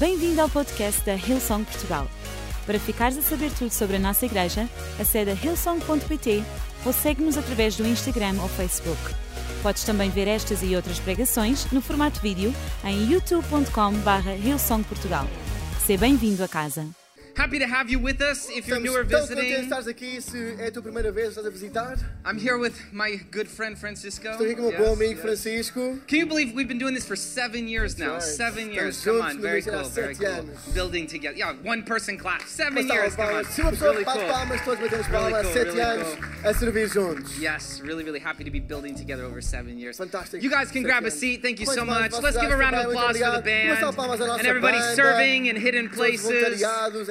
Bem-vindo ao podcast da Hillsong Portugal. Para ficares a saber tudo sobre a nossa igreja, acede a hillsong.pt ou segue-nos através do Instagram ou Facebook. Podes também ver estas e outras pregações no formato vídeo em youtube.com.br hillsongportugal. Seja bem-vindo a casa. Happy to have you with us if you're new or tão contentes de visiting. estares aqui se é a tua primeira vez estás a visitar. I'm here with my good friend Francisco. Estou aqui com o meu bom amigo. Francisco. Can you believe we've been doing this for seven years now? Right. Seven Estamos years. Come on, very cool, very cool. anos. Building together. Yeah, one person class. Seven Mas years. Come on. Se uma pessoa Really bate cool. palmas, todos batemos Really palmas cool, sete really anos cool. a servir juntos. Yes, really, really happy to be building together over seven years. Fantastic. You guys can grab a seat. Thank you so much. Let's give a round of applause for the obrigado. Uma salva de palmas à band and everybody serving in hidden places.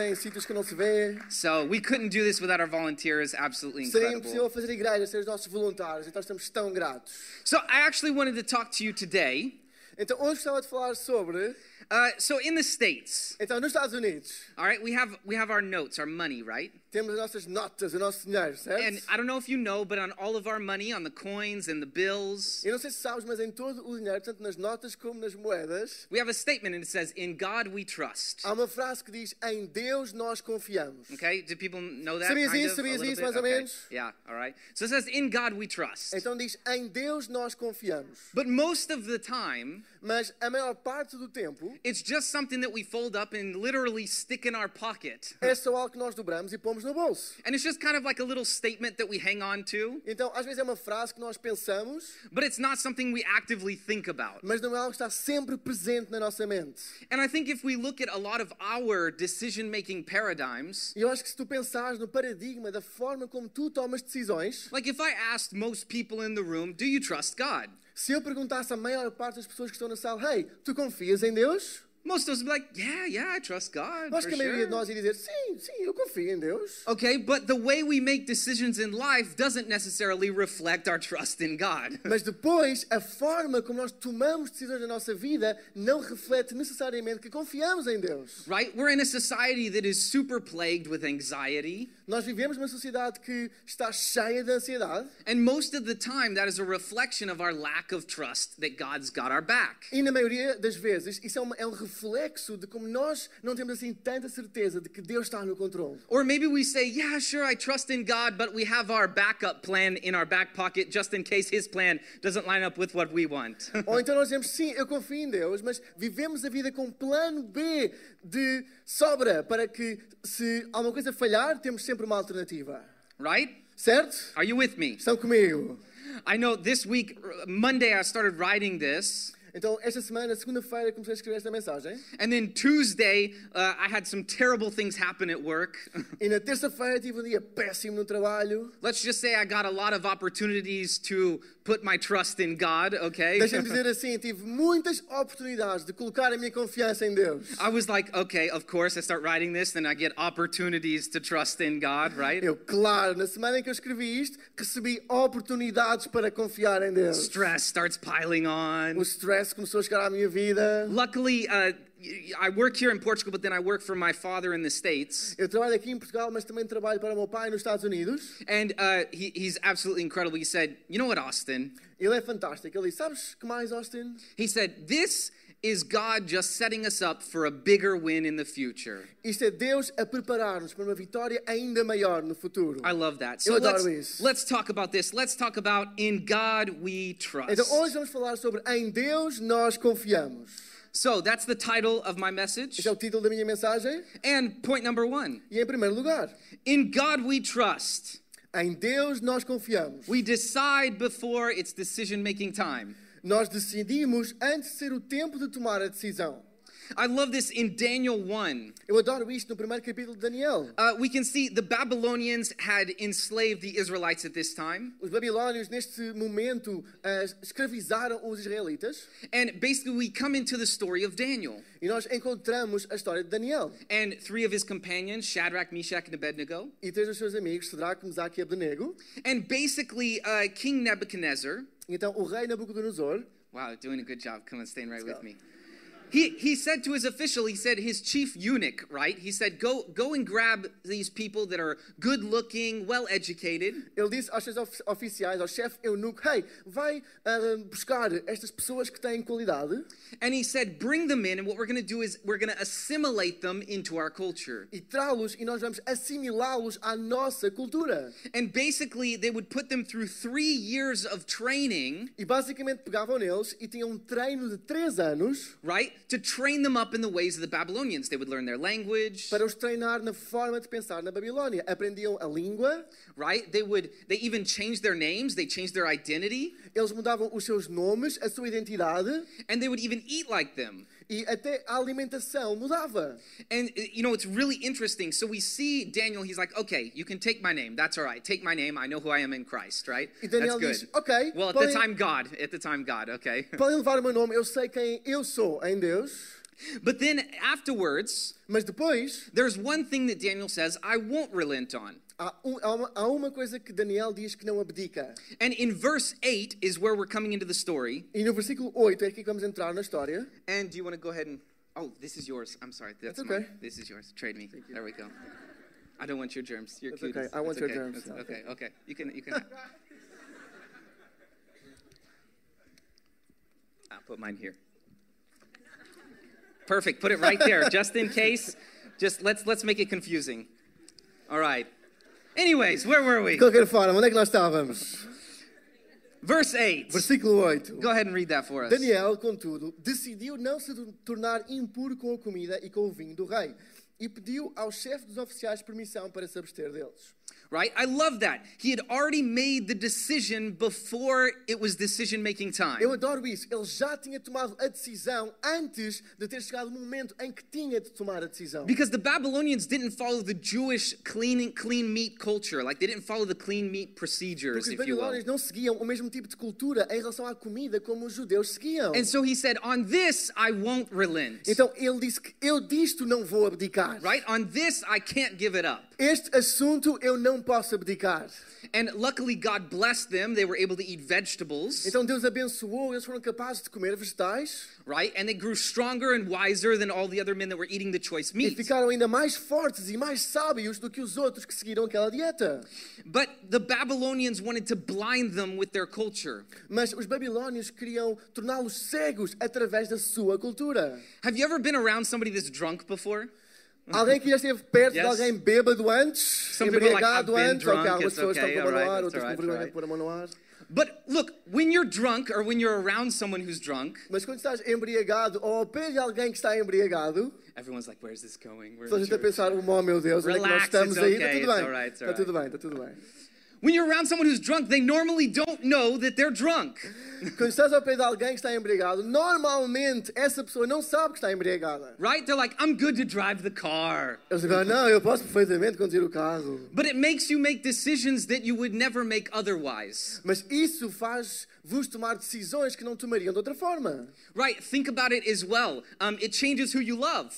Voluntariados sítios que não se vê. So we couldn't do this without our volunteers. Absolutely Seria incredible. impossível fazer igreja sem os nossos voluntários, então estamos tão gratos. So I actually wanted to talk to you today. Então hoje gostava de falar sobre. Uh, so in the states, Então nos Estados Unidos all right, we have we have our notes, our money, right? Temos as nossas notas, o nosso dinheiro, certo? And I don't know if you know, but on all of our money, on the coins and the bills, Eu não sei se sabes, mas em todo o dinheiro, tanto nas notas como nas moedas, we have a statement and it says, "In God we trust." há uma frase que diz: Em Deus nós confiamos. Okay, do people know that? Sabias kind isso? of, a Sabias little isso, bit? mais ou Okay. menos? Yeah, all right. So it says, "In God we trust." Então diz: Em Deus nós confiamos. But most of the time, Mas a maior parte do tempo it's just something that we fold up and literally stick in our pocket. é só algo que nós dobramos e pomos no bolso. And it's just kind of like a little statement that we hang on to, Então, às vezes é uma frase que nós pensamos, but it's not something we actively think about. mas não é algo que está sempre presente na nossa mente. And I think if we look at a lot of our decision making paradigms, E eu acho que se tu pensares no paradigma da forma como tu tomas decisões, like if I asked most people in the room, do you trust God? Se eu perguntasse à maior parte das pessoas que estão na sala, hey, tu confias em Deus? Most of us would be like, yeah, yeah, I trust God. Acho que a maioria de sure. nós ia dizer, sim, sim, eu confio em Deus. Okay, but the way we make decisions in life doesn't necessarily reflect our trust in God. Mas depois, a forma como nós tomamos decisões na nossa vida não reflete necessariamente que confiamos em Deus. Right? We're in a society that is super plagued with anxiety, Nós vivemos numa sociedade que está cheia de ansiedade and most of the time that is a reflection of our lack of trust that God's got our back. e, na maioria das vezes, isso é, uma- é um reflexo de como nós não temos assim tanta certeza de que Deus está no controle. Or maybe we say, yeah, sure, I trust in God, but we have our backup plan in our back pocket just in case his plan doesn't line up with what we want. Ou então nós dizemos, sim, eu confio em Deus, mas vivemos a vida com um plano B de sobra para que, se alguma coisa falhar, temos sempre uma alternativa. right? Certo? Are you with me? Estão comigo? I know this week, Monday, I started writing this. Então, esta semana, segunda-feira, comecei a escrever esta mensagem. And then Tuesday, uh, I had some terrible things happen at work. E na terça-feira tive um dia péssimo no trabalho. Let's just say I got a lot of opportunities to put my trust in God, okay? Deixa-me dizer assim, tive muitas oportunidades de colocar a minha confiança em Deus. I was like, okay, of course, I start writing this, then I get opportunities to trust in God, right? Eu, claro, na semana em que eu escrevi isto, recebi oportunidades para confiar em Deus. Stress starts piling on. O stress começou a chegar à minha vida. Luckily, uh, I work here in Portugal, but then I work for my father in the States. Eu trabalho aqui em Portugal, mas também trabalho para o meu pai nos Estados Unidos. And uh, he, he's absolutely incredible. He said, You know what, Austin? Ele é fantástico. Ele sabes que mais, Austin? He said, This is God just setting us up for a bigger win in the future. Isto é Deus a preparar-nos para uma vitória ainda maior no futuro. I love that. So Eu let's, isso. let's talk about this. Let's talk about In God We Trust. Então hoje vamos falar sobre em Deus nós confiamos. So that's the title of my message. Este é o título da minha mensagem. And point number one E em primeiro lugar, In God We Trust. em Deus nós confiamos. We decide before it's decision making time. Nós decidimos antes de ser o tempo de tomar a decisão. I love this in Daniel 1. Eu adoro isto no primeiro capítulo de Daniel. Uh, we can see the Babylonians had enslaved the Israelites at this time. Os babilónios, neste momento, ah, escravizaram os israelitas. And basically, we come into the story of Daniel E nós encontramos a história de Daniel. and three of his companions, Shadrach, Meshach, and Abednego. E três dos seus amigos, Sadraque, Mesaque e Abdenego. And basically, uh, King Nebuchadnezzar, Então, o rei Nabucodonosor, wow, doing a good job. Come on, staying right with me. He, he said to his official, he said his chief eunuch, right? He said, go, go and grab these people that are good looking, well educated, Ele disse aos seus of- oficiais, ao chefe eunuco, hey, vai ah, buscar estas pessoas que têm qualidade and he said, bring them in, and what we're going to do is we're going to assimilate them into our culture. e trá-los e nós vamos assimilá-los à nossa cultura. And basically, they would put them through three years of training, E basicamente pegavam neles e tinham um treino de três anos right? To train them up in the ways of the Babylonians. They would learn their language, para os treinar na forma de pensar na Babilónia. Aprendiam a língua, right? They would, they even changed their names, they changed their identity, eles mudavam os seus nomes, a sua identidade and they would even eat like them. E até a alimentação mudava. And uh, you know, it's really interesting. So we see Daniel, he's like, okay, you can take my name. That's all right. Take my name. I know who I am in Christ, right? E Daniel That's diz, good. ok, Well, at the podem, time, God. At the time, God, okay. podem levar o meu nome, eu sei quem eu sou em Deus, But then afterwards, mas depois there's one thing that Daniel says, I won't relent on. há, um- há uma, há uma coisa que Daniel diz que não abdica. And in verse 8 is where we're coming into the story. E no versículo 8 é aqui que vamos entrar na história. And do you want to go ahead and. Oh, this is yours. I'm sorry. That's, That's okay. mine. This is yours. Trade me. There we go. I don't want your germs. You're That's cute. okay. I want It's your okay. germs. It's Yeah, okay. Okay. You can. You can. I'll put mine here. Perfect. Put it right there, just in case. Just let's let's make it confusing. All right. Anyways, where were we? De qualquer forma, onde é que nós estávamos? Verse 8. Versículo 8. Go ahead and read that for us. Daniel, contudo, decidiu não se tornar impuro com a comida e com o vinho do rei e pediu ao chefe dos oficiais permissão para se abster deles. Right? I love that. He had already made the decision before it was decision making time. Eu adoro isso. Ele já tinha tomado a decisão antes de ter chegado o momento em que tinha de tomar a decisão. Because the Babylonians didn't follow the Jewish clean, clean meat culture. Like they didn't follow the clean meat procedures, Porque os if you will. babilônios não seguiam o mesmo tipo de cultura em relação à comida como os judeus seguiam. And so he said, On this I won't relent. Então ele disse que eu disto não vou abdicar. Right? On this I can't give it up. Este assunto eu não posso abdicar. And luckily God blessed them. They were able to eat vegetables, Então Deus abençoou, eles foram capazes de comer vegetais right? And they grew stronger and wiser than all the other men that were eating the choice e meat. ficaram ainda mais fortes e mais sábios do que os outros que seguiram aquela dieta. But the Babylonians wanted to blind them with their culture. Mas os babilônios queriam torná-los cegos através da sua cultura. Have you ever been around somebody that's drunk before? Alguém que já esteve perto Yes. de alguém bêbado antes, like, embriagado "I've been antes, drunk, algumas it's pessoas okay, estão com a mão no ar, outras com vergonha de pôr a mão no ar. But look, when you're drunk or when you're around someone who's drunk, Mas quando estás embriagado ou ao pé de alguém que está embriagado, everyone's like, "Where's this going? We're toda a in gente a church." pensar, oh meu Deus, onde é que nós Relax, estamos aí? okay, Está tudo it's bem, alright, it's está tudo bem, está tudo bem. When you're around someone who's drunk, they normally don't know that they're drunk. Quando estás ao pé de alguém que está embriagado, normalmente essa pessoa não sabe que está embriagada. Right? They're like, I'm good to drive the car. Eles dizem, ah, não, eu posso perfeitamente conduzir o carro. But it makes you make decisions that you would never make otherwise. Mas isso faz-vos tomar decisões que não tomariam de outra forma. Right? Think about it as well. Um, it changes who you love.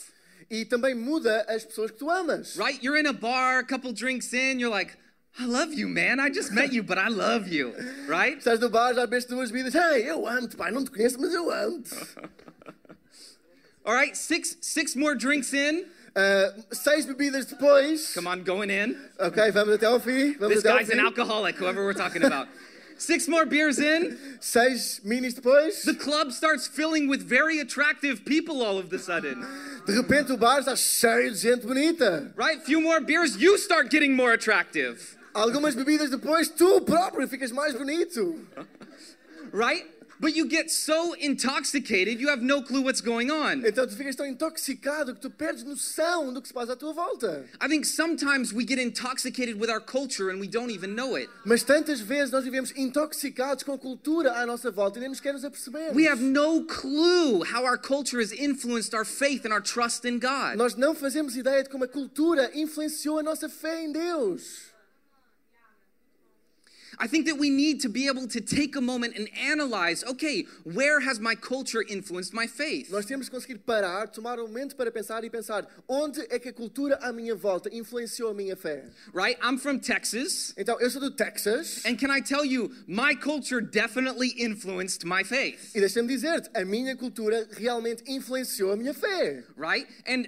E também muda as pessoas que tu amas. Right? You're in a bar, a couple drinks in, you're like, I love you, man. I just met you, but I love you. Right? Estás no bar, já bebeste duas bebidas. Hey, eu amo-te, pai, não te conheço, mas eu amo-te. All right, six six more drinks in. Ah, seis bebidas depois. Come on, going in. Ok, vamos até ao fim. Vamos This até guy's an alcoholic, whoever we're talking about. Six more beers in. Seis minis depois. The club starts filling with very attractive people all of a sudden. De repente o bar está cheio de gente bonita. Right? Few more beers, you start getting more attractive. Algumas bebidas depois, tu próprio ficas mais bonito. Right? But you get so intoxicated, you have no clue what's going on. Então tu ficas tão intoxicado que tu perdes noção do que se passa à tua volta. I think sometimes we get intoxicated with our culture and we don't even know it. Mas tantas vezes nós vivemos intoxicados com a cultura à nossa volta e nem nos queremos aperceber. We have no clue how our culture has influenced our faith and our trust in God. Nós não fazemos ideia de como a cultura influenciou a nossa fé em Deus. I think that we need to be able to take a moment and analyze okay, where has my culture influenced my faith? Nós temos que conseguir parar, tomar um momento para pensar e pensar onde é que a cultura à minha volta influenciou a minha fé. Right? I'm from Texas. Então, eu sou do Texas And can I tell you, my culture definitely influenced my faith, e deixa-me dizer-te, a minha cultura realmente influenciou a minha fé. right? And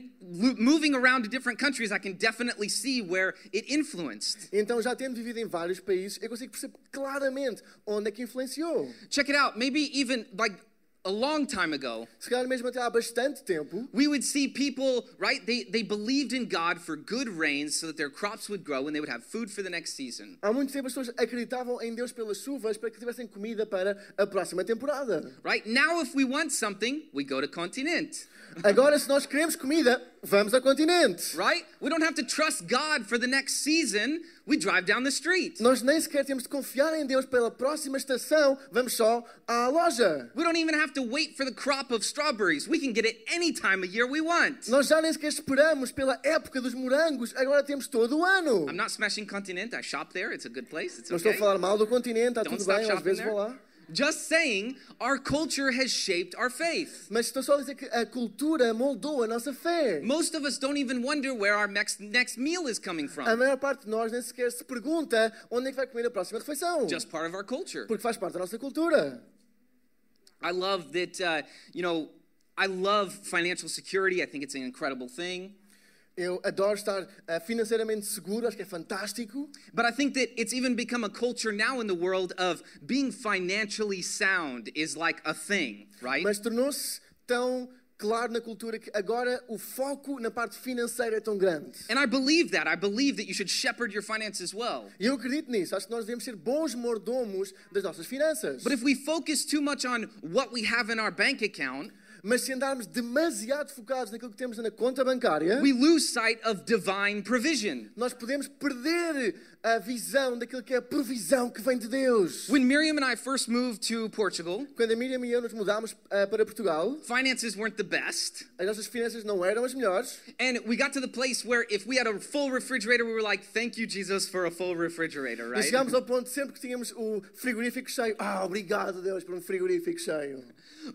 moving around to different countries, I can definitely see where it influenced. Então, já tendo vivido em vários países, eu consigo perceber claramente onde é que influenciou. Check it out. Maybe even like a long time ago, Se calhar mesmo até há bastante tempo, we would see people, right? They, they believed in God for good rains so that their crops would grow and they would have food for the next season. há muito tempo as pessoas acreditavam em Deus pelas chuvas para que tivessem comida para a próxima temporada. Right? Now, if we want something, we go to continent. Agora, se nós queremos comida, vamos ao continente. Right? We don't have to trust God for the next season. We drive down the street. Nós nem sequer temos de confiar em Deus pela próxima estação, vamos só à loja. We don't even have to wait for the crop of strawberries. We can get it any time of year we want. Nós já nem sequer esperamos pela época dos morangos, agora temos todo o ano. I'm not smashing continent. I shop there. It's a good place. It's Não estou a falar mal do continente, está Don't tudo bem, às vezes there. vou lá. Just saying, our culture has shaped our faith. Mas estou só a dizer que a cultura moldou a nossa fé. Most of us don't even wonder where our next, next meal is coming A from. maior parte de nós nem sequer se pergunta onde é que vai comer a próxima refeição. Just part of our culture. Porque faz parte da nossa cultura. I love that, uh, you know, I love financial security. I think it's an incredible thing. Eu adoro estar ah, financeiramente seguro, acho que é fantástico. But I think that it's even become a culture now in the world of being financially sound is like a thing, right? Mas tornou-se tão claro na cultura que agora o foco na parte financeira é tão grande. And I believe that. I believe that you should shepherd your finances well. E eu acredito nisso. Acho que nós devemos ser bons mordomos das nossas finanças. But if we focus too much on what we have in our bank account, Mas se andarmos demasiado focados naquilo que temos na conta bancária, we lose sight of divine provision. nós podemos perder a visão daquilo que é a provisão que vem de Deus. When Miriam and I first moved to Portugal, Quando a Miriam e eu nos mudámos ah, para Portugal, finances weren't the best. as nossas finanças não eram as melhores. And we got to the place where if we had a full refrigerator, we were like, thank you, Jesus, for a full refrigerator, E right? chegámos ao ponto, sempre que tínhamos o frigorífico cheio, ah, obrigado Deus por um frigorífico cheio.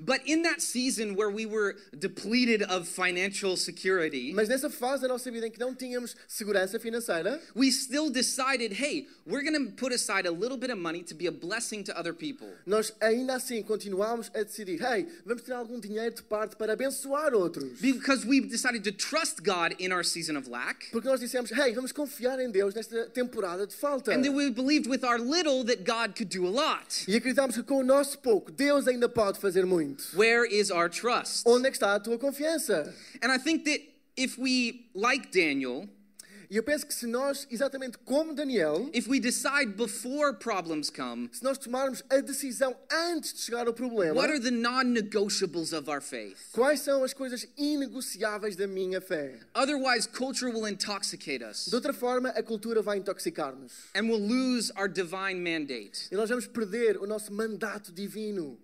But in that season where we were depleted of financial security, Mas nessa fase da nossa vida em que não tínhamos segurança financeira, we still decided, hey, we're going to put aside a little bit of money to be a blessing to other people. nós ainda assim continuámos a decidir, hey, vamos tirar algum dinheiro de parte para abençoar outros. Because we decided to trust God in our season of lack. Porque nós dissemos, hey, vamos confiar em Deus nesta temporada de falta. And then we believed with our little that God could do a lot. E acreditámos que com o nosso pouco, Deus ainda pode fazer muito. Where is our trust? Onde é está a tua confiança? And I think that if we, like Daniel, E eu penso que se nós, exatamente como Daniel, if we decide before problems come, se nós tomarmos a decisão antes de chegar ao problema, what are the non negotiables of our faith? quais são as coisas inegociáveis da minha fé? Otherwise, culture will intoxicate us De outra forma, a cultura vai intoxicar-nos. and we'll lose our divine mandate. E nós vamos perder o nosso mandato divino.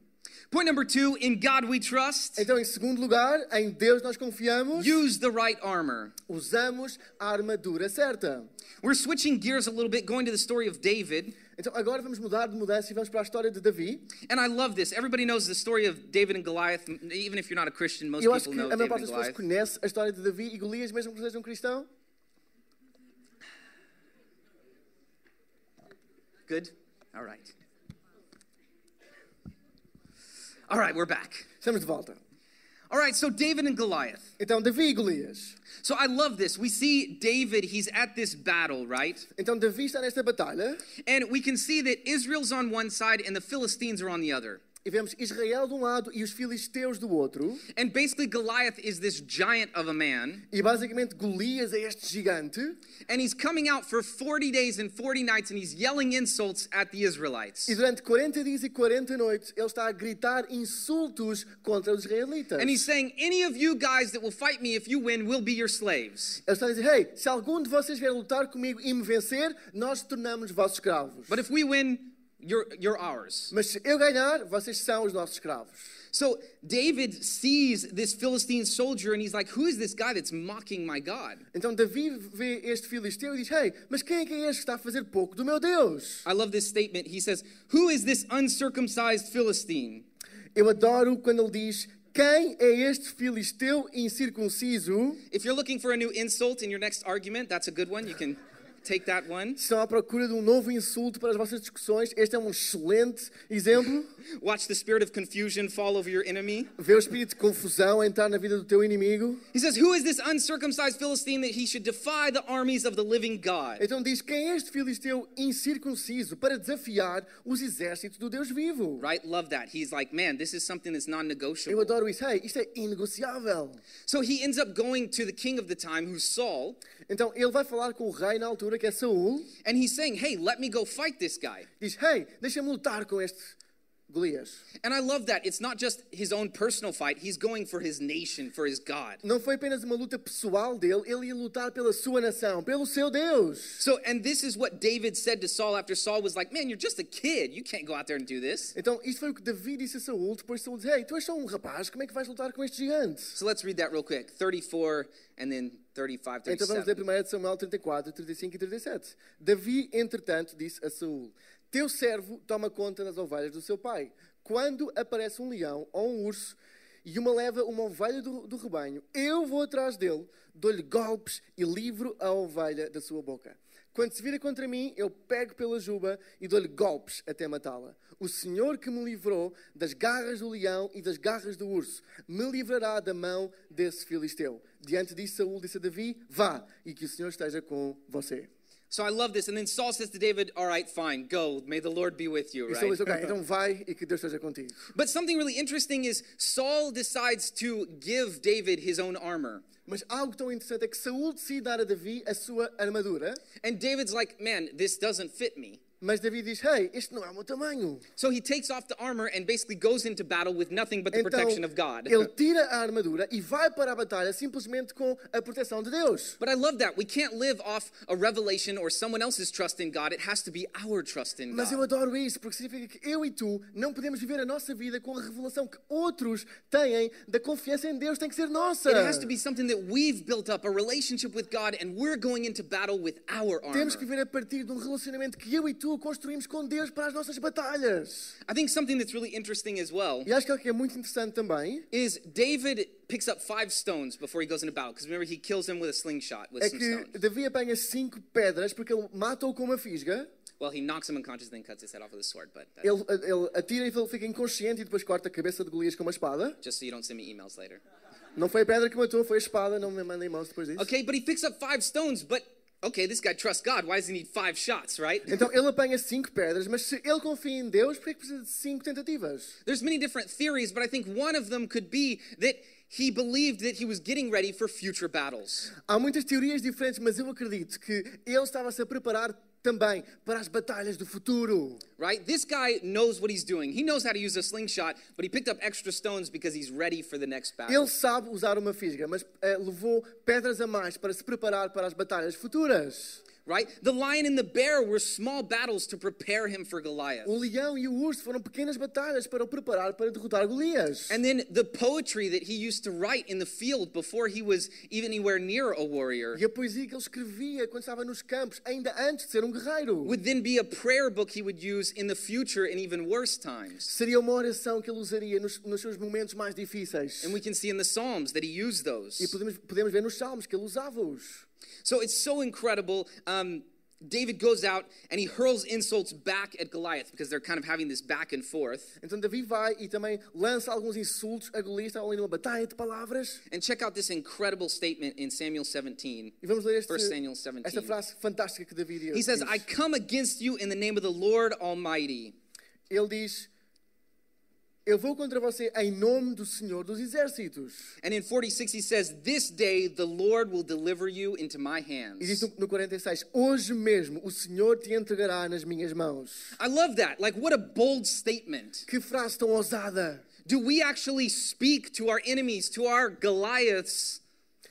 Point number two in God we trust, Então, em segundo lugar, em Deus nós confiamos, use the right armor. usamos a armadura certa. We're switching gears a little bit, going to the story of David. Então, agora vamos mudar de mudança e vamos para a história de Davi. And I love this. Everybody knows the story of David and Goliath. Even if you're not a Christian, most Eu acho people que know a maior David parte and das pessoas Goliath. conhece a história de Davi e Golias, mesmo que não seja um cristão. Good? All right. All right, we're back. Estamos de volta. All right, so David and Goliath. Então, Davi e Golias. So I love this. We see David, he's at this battle, right? Então, Davi está nesta batalha And we can see that Israel's on one side and the Philistines are on the other. E vemos Israel de um lado e os filisteus do outro. And basically, Goliath is this giant of a man, E basicamente Golias é este gigante and he's coming out for 40 days and 40 nights and he's yelling insults at the Israelites. e durante 40 dias e 40 noites ele está a gritar insultos contra os israelitas. And he's saying, Any of you guys that will fight me, if you win, will be your slaves. Ele está a dizer, hey, se algum de vocês vier lutar comigo e me vencer, nós tornamos vossos escravos. But if we win, you're, you're ours. Mas eu ganhar, vocês são os nossos escravos. So David sees this Philistine soldier and he's like, Who is this guy that's mocking my God? Então Davi vê este filisteu e diz: Hey, mas quem é que é este que está a fazer pouco do meu Deus? I love this statement. He says, Who is this uncircumcised Philistine? Eu adoro quando ele diz: Quem é este filisteu incircunciso? If you're looking for a new insult in your next argument, that's a good one. You can take that one. Se estão à procura de um novo insulto para as vossas discussões, este é um excelente exemplo. Watch the spirit of confusion fall over your enemy. Vê o espírito de confusão entrar na vida do teu inimigo. He says, Who is this uncircumcised Philistine that he should defy the armies of the living God? Então diz: Quem é este filisteu incircunciso para desafiar os exércitos do Deus vivo? Right? Love that. He's like, Man, this is something that's non Eu adoro isso. Hey, isto é inegociável. So he ends up going to the king of the time, who's Saul, Então ele vai falar com o rei na altura, que é Saul. and he's saying, Hey, let me go fight this guy. Diz: Hey, deixa-me lutar com este Golias. And I love that. It's not just his own personal fight, he's going for his nation, for his God. Não foi apenas uma luta pessoal dele, ele ia lutar pela sua nação, pelo seu Deus. So, and this is what David said to Saul after Saul was like, Man, you're just a kid. You can't go out there and do this. Então, isto foi o que Davi disse a Saul, depois Saul disse, Ei, tu és só um rapaz, como é que vais lutar com este gigante? So let's read that real quick 34 and then 35, Então vamos ler 37. 1 de Samuel 34, 35 e 37. Davi, entretanto, disse a Saul, Teu servo toma conta das ovelhas do seu pai. Quando aparece um leão ou um urso e uma leva uma ovelha do, do rebanho, eu vou atrás dele, dou-lhe golpes e livro a ovelha da sua boca. Quando se vira contra mim, eu pego pela juba e dou-lhe golpes até matá-la. O Senhor que me livrou das garras do leão e das garras do urso, me livrará da mão desse filisteu. Diante disso, Saul disse a Davi: Vá, e que o Senhor esteja com você. So I love this. And then Saul says to David, All right, fine, go. May the Lord be with you, right? então vai e que Deus esteja contigo. But something really interesting is Saul decides to give David his own armor. Mas algo tão interessante é que Saul decide dar a Davi a sua armadura, And David's like, Man, this doesn't fit me. Mas Davi diz: Hey, este não é o meu tamanho. So he takes off the armor and basically goes into battle with nothing but the Então, protection of God. ele tira a armadura e vai para a batalha simplesmente com a proteção de Deus. But I love that. We can't live off a revelation or someone else's trust in God. It has to be our trust in Mas eu God. adoro isso, porque significa que eu e tu não podemos viver a nossa vida com a revelação que outros têm da confiança em Deus, tem que ser nossa. It has to be something that we've built up, a relationship with God, and we're going into battle with our armor. Temos que viver a partir de um relacionamento que eu e tu construímos com Deus para as nossas batalhas. I think something that's really interesting as well E acho que algo que é muito interessante também is David picks up five stones before he goes into battle. Because remember, he kills him with a slingshot with é some que stones. Davi apanha cinco pedras porque ele mata-o com uma fisga, Well, he knocks him unconscious, then cuts his head off with a sword. But ele, ele atira e ele fica inconsciente e depois corta a cabeça de Golias com uma espada. just so you don't send me emails later. Não foi a pedra que matou, foi a espada, não me mandem mãos depois disso. Okay, but he picks up five stones. But okay, this guy trusts God. Why does he need five shots, right? Então ele apanha cinco pedras, mas se ele confia em Deus, por que precisa de cinco tentativas? There's many different theories, but I think one of them could be that he believed that he was getting ready for future battles. Há muitas teorias diferentes, mas eu acredito que ele estava-se a preparar também para as batalhas do futuro. Right? This guy knows what he's doing. He knows how to use a slingshot, but he picked up extra stones because he's ready for the next battle. Ele sabe usar uma fisga, mas eh, levou pedras a mais para se preparar para as batalhas futuras. Right? The lion and the bear were small battles to prepare him for Goliath. O leão e o urso foram pequenas batalhas para o preparar para derrotar Golias. And then the poetry that he used to write in the field before he was even anywhere near a warrior E a poesia que ele escrevia quando estava nos campos, ainda antes de ser um guerreiro. would then be a prayer book he would use in the future in even worse times. Seria uma oração que ele usaria nos, nos seus momentos mais difíceis. And we can see in the Psalms that he used those. E podemos, podemos ver nos salmos que ele usava-os. So it's so incredible. Um, David goes out and he hurls insults back at Goliath because they're kind of having this back and forth. Então Davi vai e também lança alguns insultos a Golias, estavam ali numa batalha de palavras. And check out this incredible statement in Samuel 17. E vamos ler este, 1 Samuel 17. esta frase fantástica que Davi diz. He says, I come against you in the name of the Lord Almighty. Ele diz: Eu vou contra você em nome do Senhor dos Exércitos. And in 46, he says, This day the Lord will deliver you into my E diz hands. no, no 46: Hoje mesmo o Senhor te entregará nas minhas mãos. I love that. Like, what a bold statement. Que frase tão ousada! Do we actually speak to our enemies, to our Goliaths,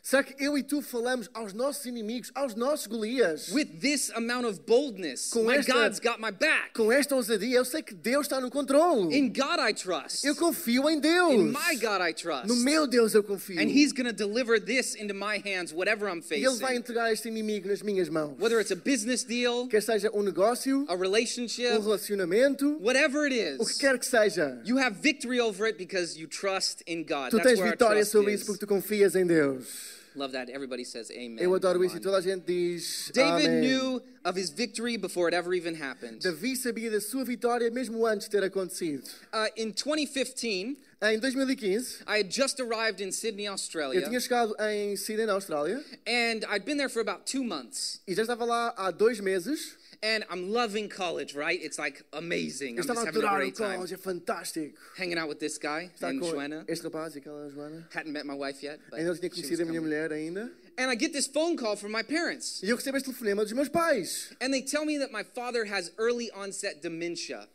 Será que eu e tu falamos aos nossos inimigos, aos nossos Golias, with this amount of boldness? Com My esta- God's got my back. com esta ousadia? Eu sei que Deus está no controle. In God I trust. Eu confio em Deus. In my God I trust. No meu Deus eu confio. And He's going to deliver this into my hands, whatever I'm E Ele vai facing. entregar este inimigo nas minhas mãos. Whether it's a business deal, Quer seja um negócio, a um relationship, relacionamento, whatever it o que is, quer que seja. you have victory over it because you trust in God. Tu That's tens vitória sobre is. isso porque tu confias em Deus. Love that. Everybody says amen. Eu adoro isso e toda a gente diz David amém. knew of his victory before it ever even happened. Davi sabia da sua vitória mesmo antes de ter acontecido. Uh, in 2015, Em 2015, I had just arrived in Sydney, eu Australia, tinha chegado em Sydney, na Austrália, and I'd been there for about two months. e já estava lá há dois meses. And I'm loving college, right? It's like amazing. I'm just having a o great time. college, fantástico. Hanging out with this guy Estar named Joanna. este rapaz aquela Joana. Hadn't met my wife yet, but Ainda não tinha conhecido a minha mulher ainda. And I get this phone call from my parents. E eu recebo este telefonema dos meus pais. And they tell me that my father has early onset dementia.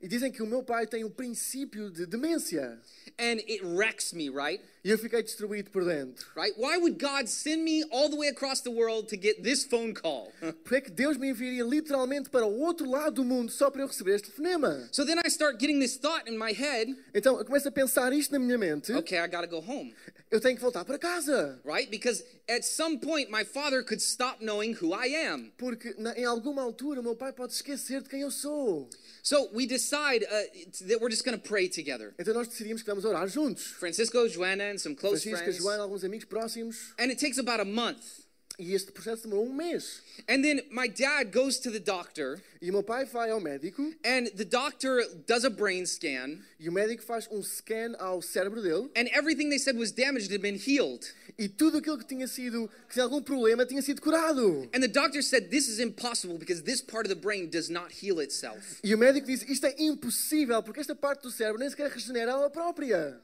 E dizem que o meu pai tem um princípio de demência. And it wrecks me, right? E eu fiquei destruído por dentro. Right? Why would God send me all the way across the world to get this phone call? Porque é que Deus me enviaria literalmente para o outro lado do mundo só para eu receber este telefonema? so then I start getting this thought in my head Então eu começo a pensar isto na minha mente. okay, I gotta go home, Eu tenho que voltar para casa. right? Because at some point my father could stop knowing who I am. Porque na- em alguma altura meu pai pode esquecer de quem eu sou. So we decide uh, that we're just gonna pray together. Então nós decidimos que vamos orar juntos. Francisco, Joanna, and some close Francisca, friends. Joana, alguns amigos próximos. And it takes about a month. E este processo demorou um mês. And then my dad goes to the doctor, E o meu pai vai ao médico and the doctor does a brain scan, e o médico faz um scan ao cérebro dele and everything they said was damaged had been healed. e tudo aquilo que tinha sido, que tinha algum problema, tinha sido curado. And the doctor said this is impossible because this part of the brain does not heal itself. E o médico diz: Isto é impossível porque esta parte do cérebro nem sequer regenera ela própria.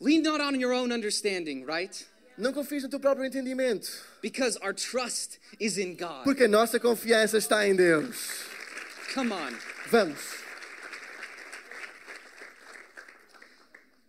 Lean not on your own understanding, right? Não confies no teu próprio entendimento, Because our trust is in God. porque a nossa confiança está em Deus. Come on. Vamos. We can't let the world and life direct our path, but our trust in God should direct our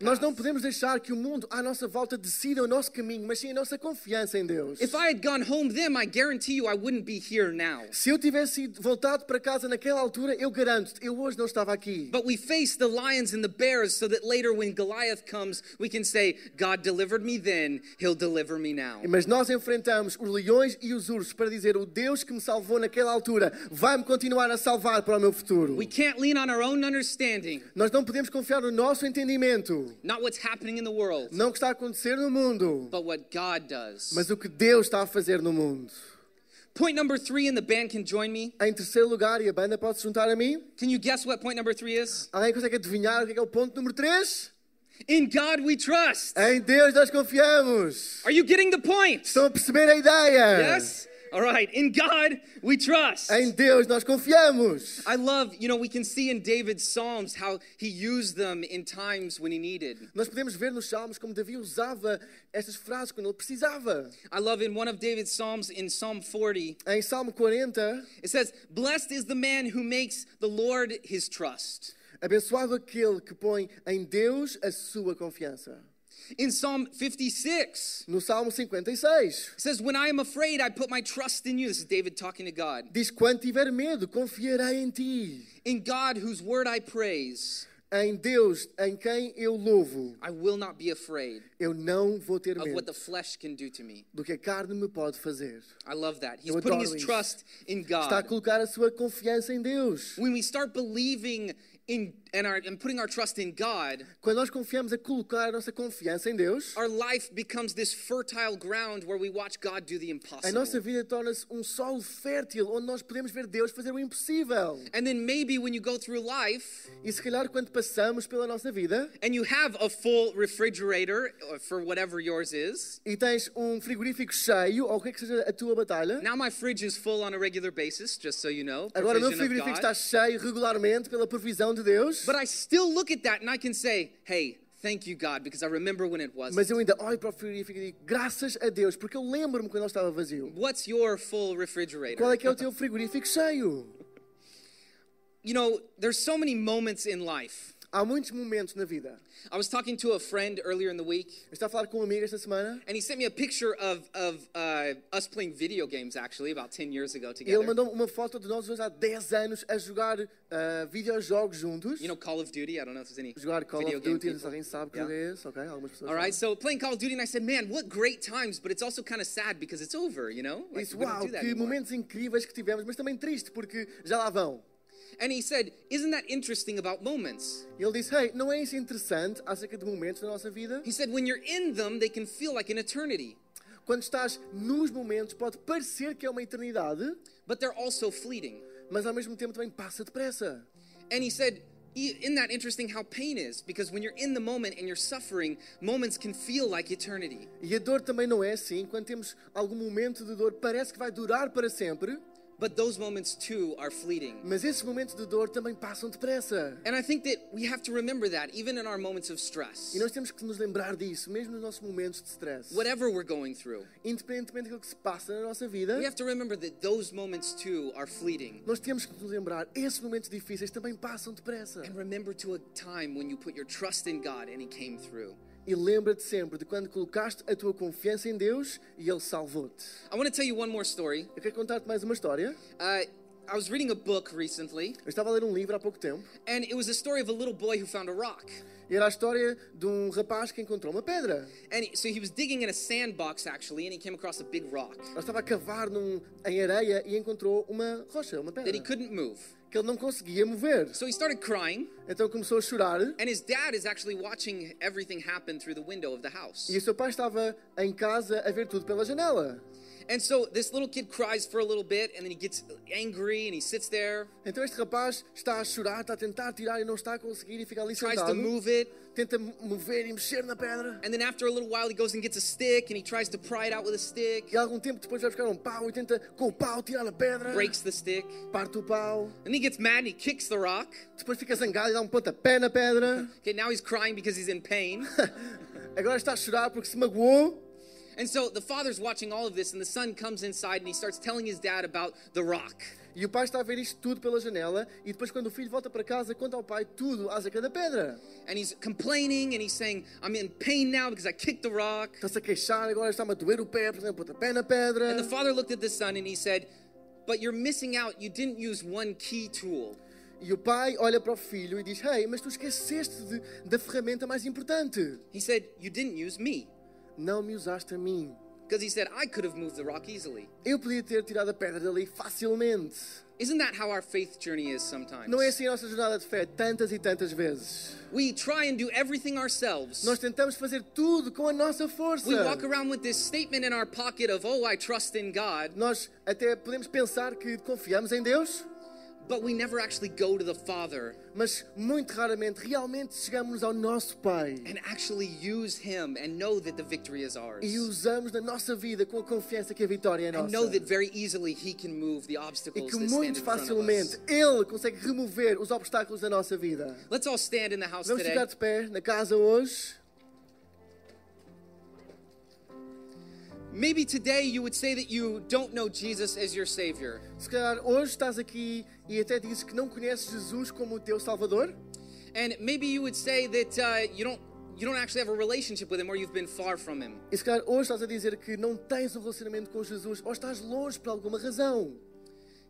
Nós path. não podemos deixar que o mundo à nossa volta decida o nosso caminho, mas sim a nossa confiança em Deus. If I had gone home then, I guarantee you I wouldn't be here now. Se eu tivesse voltado para casa naquela altura, eu garanto-te, eu hoje não estava aqui. But we face the lions and the bears so that later when Goliath comes, we can say, God delivered me then, he'll deliver me now. Mas nós enfrentamos os leões e os ursos para dizer: o Deus que me salvou naquela altura vai-me continuar a salvar para o meu futuro. We can't lean on our own understanding, Nós não podemos confiar no nosso entendimento, not what's happening in the world, não o que está a acontecer no mundo, but what God does. mas o que Deus está a fazer no mundo. Point number three, and the band can join me. Em terceiro lugar, e a banda pode se juntar a mim, Can you guess what point number three is? alguém consegue adivinhar o que é, que é o ponto número 3? In God we trust. Em Deus nós confiamos. Are you getting the point? Estão a perceber a ideia? Yes? All right. In God we trust. Em Deus nós confiamos. I love, you know, we can see in David's Psalms how he used them in times when he needed. Nós podemos ver nos Salmos como Davi usava estas frases quando ele precisava. I love in one of David's Psalms, in Psalm 40, Em Salmo 40, it says, Blessed is the man who makes the Lord his trust. abençoado aquele que põe em Deus a sua confiança. In Psalm 56, No Salmo 56, it says, When I am afraid, I put my trust in you. This is David talking to God. diz: Quando tiver medo, confiarei em ti. In God, whose word I praise, Em Deus, em quem eu louvo, I will not be afraid eu não vou ter of what medo the flesh can do to me. do que a carne me pode fazer. I love that. He's Eu putting his isso. trust in Está a God. colocar a sua confiança em Deus. When we start believing in and, our, and putting our trust in God, Quando nós confiamos a colocar a nossa confiança em Deus, our life becomes this fertile ground where we watch God do the a impossible. nossa vida torna-se um solo fértil onde nós podemos ver Deus fazer o impossível. And then maybe when you go through life E se calhar quando passamos pela nossa vida and you have a full refrigerator uh, for whatever yours is. e tens um frigorífico cheio, ou o que é que seja a tua batalha, Now my fridge is full on a regular basis, just so you know. agora o meu frigorífico está cheio regularmente pela provisão de Deus, But I still look at that and I can say, hey, thank you, God, because I remember when it wasn't. mas eu ainda olho para o frigorífico e digo graças a Deus, porque eu lembro-me quando ele estava vazio. What's your full refrigerator? Qual é que é o teu frigorífico cheio? You know, there's so many moments in life Há muitos momentos na vida. I was talking to a friend earlier in the week, Eu estava a falar com um amigo esta semana and he sent me a picture of, of uh, us playing video games, actually, about 10 years ago e ele together. mandou uma foto de nós dois há 10 anos a jogar ah, videojogos juntos. You know, Call of Duty. I don't know if there's any jogar Call of Duty, se alguém sabe que Yeah. é esse, ok? Algumas pessoas All right, so playing Call of Duty, and I said, man, what great times, but it's also kind of sad because it's over, you know? Like, do that que anymore. momentos incríveis que tivemos, mas também triste, porque já lá vão. And he said, isn't that interesting about moments? E ele disse, hey, não é isso interessante acerca de momentos da nossa vida? He said, when you're in them, they can feel like an eternity, Quando estás nos momentos, pode parecer que é uma eternidade, but they're also fleeting. mas ao mesmo tempo também passa depressa. And he said, "I- Isn't that interesting how pain is? Because when you're in the moment and you're suffering, moments can feel like eternity. E a dor também não é assim. Quando temos algum momento de dor, parece que vai durar para sempre, But those moments too are fleeting. mas esses momentos de dor também passam depressa. And I think that we have to remember that even in our moments of stress, E nós temos que nos lembrar disso, mesmo nos nossos momentos de stress. whatever we're going through, Independentemente daquilo que se passa na nossa vida, we have to remember that those moments too are fleeting. nós temos que nos lembrar, esses momentos difíceis também passam depressa. And remember to a time when you put your trust in God and He came through. E lembra-te sempre de quando colocaste a tua confiança em Deus e Ele salvou-te. I want to tell you one more story. Eu quero contar-te mais uma história. Uh, I was reading a book recently, Eu estava a ler um livro há pouco tempo and it was a story of a little boy who found a rock. e era a história de um rapaz que encontrou uma pedra. And he- so he was digging in a sandbox actually, and he came across a big rock Ele estava a cavar num, em areia e encontrou uma rocha, uma that he pedra, couldn't move. Que ele não conseguia mover. So he started crying, Então começou a chorar and his dad is actually watching everything happen through the window of the house. e o seu pai estava em casa a ver tudo pela janela. And so this little kid cries for a little bit, and then he gets angry and he sits there, Então este rapaz está a chorar, está a tentar tirar e não está a conseguir e fica ali tries to sentado. move it, Tenta mover e mexer na pedra. and then after a little while he goes and gets a stick and he tries to pry it out with a stick, E algum tempo depois vai buscar um pau e tenta com o pau tirar a pedra. breaks the stick. Parte o pau. And he gets mad and he kicks the rock. Depois fica zangado e dá um pontapé na pedra. Okay, now he's crying because he's in pain. Agora está a chorar porque se magoou. and so the father's watching all of this, and the son comes inside and he starts telling his dad about the rock. E o pai está a ver isto tudo pela janela. E depois, quando o filho volta para casa, conta ao pai tudo acerca da pedra. And he's complaining and he's saying, I'm in pain now because I kicked the rock. Está-se a queixar, agora está-me a doer o pé, por exemplo, pontapé na pedra. And the father looked at the son and he said, But you're missing out. You didn't use one key tool. E o pai olha para o filho e diz: Hey, mas tu esqueceste de- da ferramenta mais importante. He said, You didn't use me. Não me usaste a mim. Because he said, I could have moved the rock easily. Eu podia ter tirado a pedra dali facilmente. Isn't that how our faith journey is sometimes? Não é assim a nossa jornada de fé tantas e tantas vezes. We try and do everything ourselves. Nós tentamos fazer tudo com a nossa força. We walk around with this statement in our pocket of, Oh, I trust in God. Nós até podemos pensar que confiamos em Deus, But we never actually go to the Father mas muito raramente realmente chegamos ao nosso Pai and actually use Him and know that the victory is ours. e usamos na nossa vida com a confiança que a vitória é nossa. And know that very easily He can move the E obstacles que that stand muito in front of facilmente. Ele consegue remover os obstáculos da nossa vida. Let's all stand in the house Vamos today. ficar de pé na casa hoje. Maybe today you would say that you don't know Jesus as your Savior. Se calhar hoje estás aqui e até dizes que não conheces Jesus como o teu Salvador. And maybe you would say that uh, you don't you don't actually have a relationship with him or you've been far from him. E se calhar hoje estás a dizer que não tens um relacionamento com Jesus ou estás longe por alguma razão.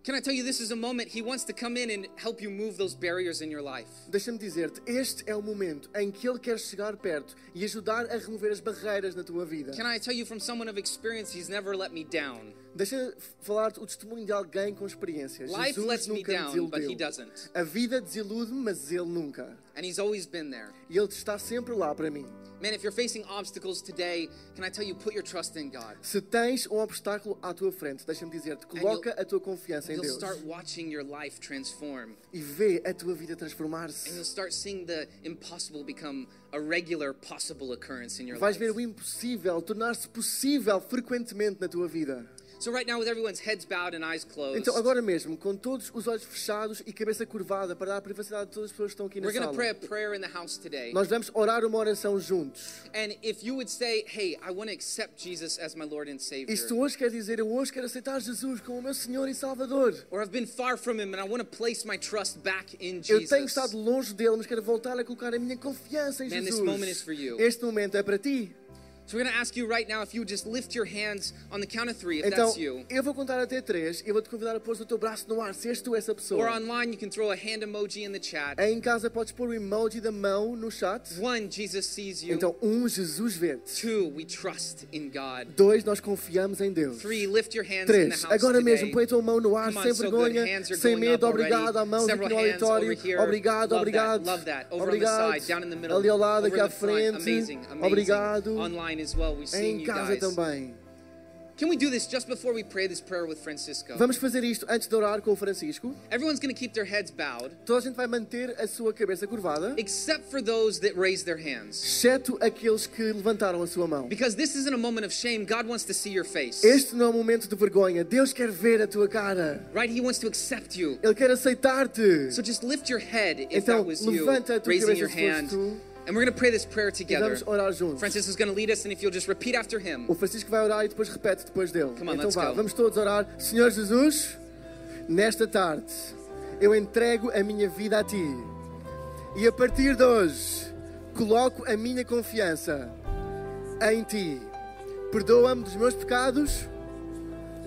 Can I tell you this is a moment he wants to come in and help you move those barriers in your life. Deixa-me dizer-te, este é o momento em que Ele quer chegar perto e ajudar a remover as barreiras na tua vida. Can I tell you from someone of experience he's never let me down. Deixa falar-te o testemunho de alguém com experiência. Life Jesus lets me nunca me down, but he desiludeu. doesn't. A vida desilude-me, mas Ele nunca. And he's always been there. E Ele está sempre lá para mim. Man, if you're facing obstacles today, can I tell you put your trust in God. Se tens um obstáculo à tua frente, deixa-me dizer-te, coloca a tua confiança em You'll Deus start watching your life transform. e vê a tua vida And you'll transformar-se. start seeing the impossible become a regular possible occurrence in your Vais life. ver o impossível tornar-se possível frequentemente na tua vida. So right now, with everyone's heads bowed and eyes closed, Então, agora mesmo, com todos os olhos fechados e cabeça curvada para dar privacidade a todas as pessoas que estão aqui na we're sala, pray a prayer in the house today. nós vamos orar uma oração juntos. And if you would say, "Hey, I want to accept Jesus as my Lord and Savior," E se tu hoje quer dizer, eu hoje quero aceitar Jesus como o meu Senhor e Salvador. or I've been far from Him and I want to place my trust back in Eu Jesus, tenho estado longe dele, mas quero voltar a colocar a minha confiança em Man, this Jesus. moment is for you. Este momento é para ti. So we're going to ask you right now if you would just lift your hands on the count of three, if Então, that's you. eu vou contar até três e eu vou-te convidar a pôr o teu braço no ar, se és tu essa Or pessoa. online, you can throw a hand emoji in the chat. Em casa podes pôr o emoji da mão no chat. One, Jesus sees you. Então, um, Jesus vê-te. Two, we trust in God. Dois, nós confiamos em Deus. Three, lift your hands in the Três, house agora today. mesmo põe a tua mão no ar, on, sem so vergonha, sem medo. Obrigado, a mãos aqui no auditório. Obrigado, Love obrigado. That, love that. Over Obrigado. on the side, down in the middle. Ali ao lado, aqui à frente. Amazing, amazing. Obrigado. Online as well. We're seeing Em you casa guys. também. Can we do this just before we pray this prayer with Francisco? Vamos fazer isto antes de orar com o Francisco. Everyone's going to keep their heads bowed, Toda a gente vai manter a sua cabeça curvada, except for those that raise their hands. exceto aqueles que levantaram a sua mão. Because this isn't a moment of shame. God wants to see your face. Este não é um momento de vergonha. Deus quer ver a tua cara. Right? He wants to accept you. Ele quer aceitar-te. So just lift your head if Então, that was you, levanta a tua raising cabeça your hand. tu. And we're going to pray this prayer E together. vamos orar juntos. Francis is going to lead us, and if you'll just repeat after him. O Francisco vai orar e depois repete depois dele. Come on, então let's vá, go. vamos todos orar. Senhor Jesus, nesta tarde eu entrego a minha vida a ti. E a partir de hoje coloco a minha confiança em ti. Perdoa-me dos meus pecados,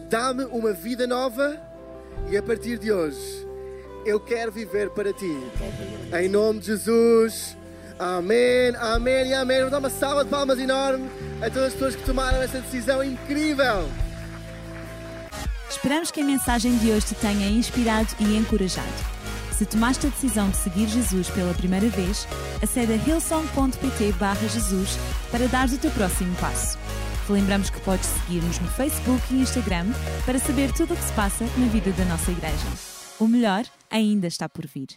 dá-me uma vida nova e a partir de hoje eu quero viver para ti. Em nome de Jesus. Amém, amém e amém. Vamos dar uma salva de palmas enorme a todas as pessoas que tomaram essa decisão incrível. Esperamos que a mensagem de hoje te tenha inspirado e encorajado. Se tomaste a decisão de seguir Jesus pela primeira vez, acede a hillsong.pt Jesus para dar o teu próximo passo. Te lembramos que podes seguir-nos no Facebook e Instagram para saber tudo o que se passa na vida da nossa igreja. O melhor ainda está por vir.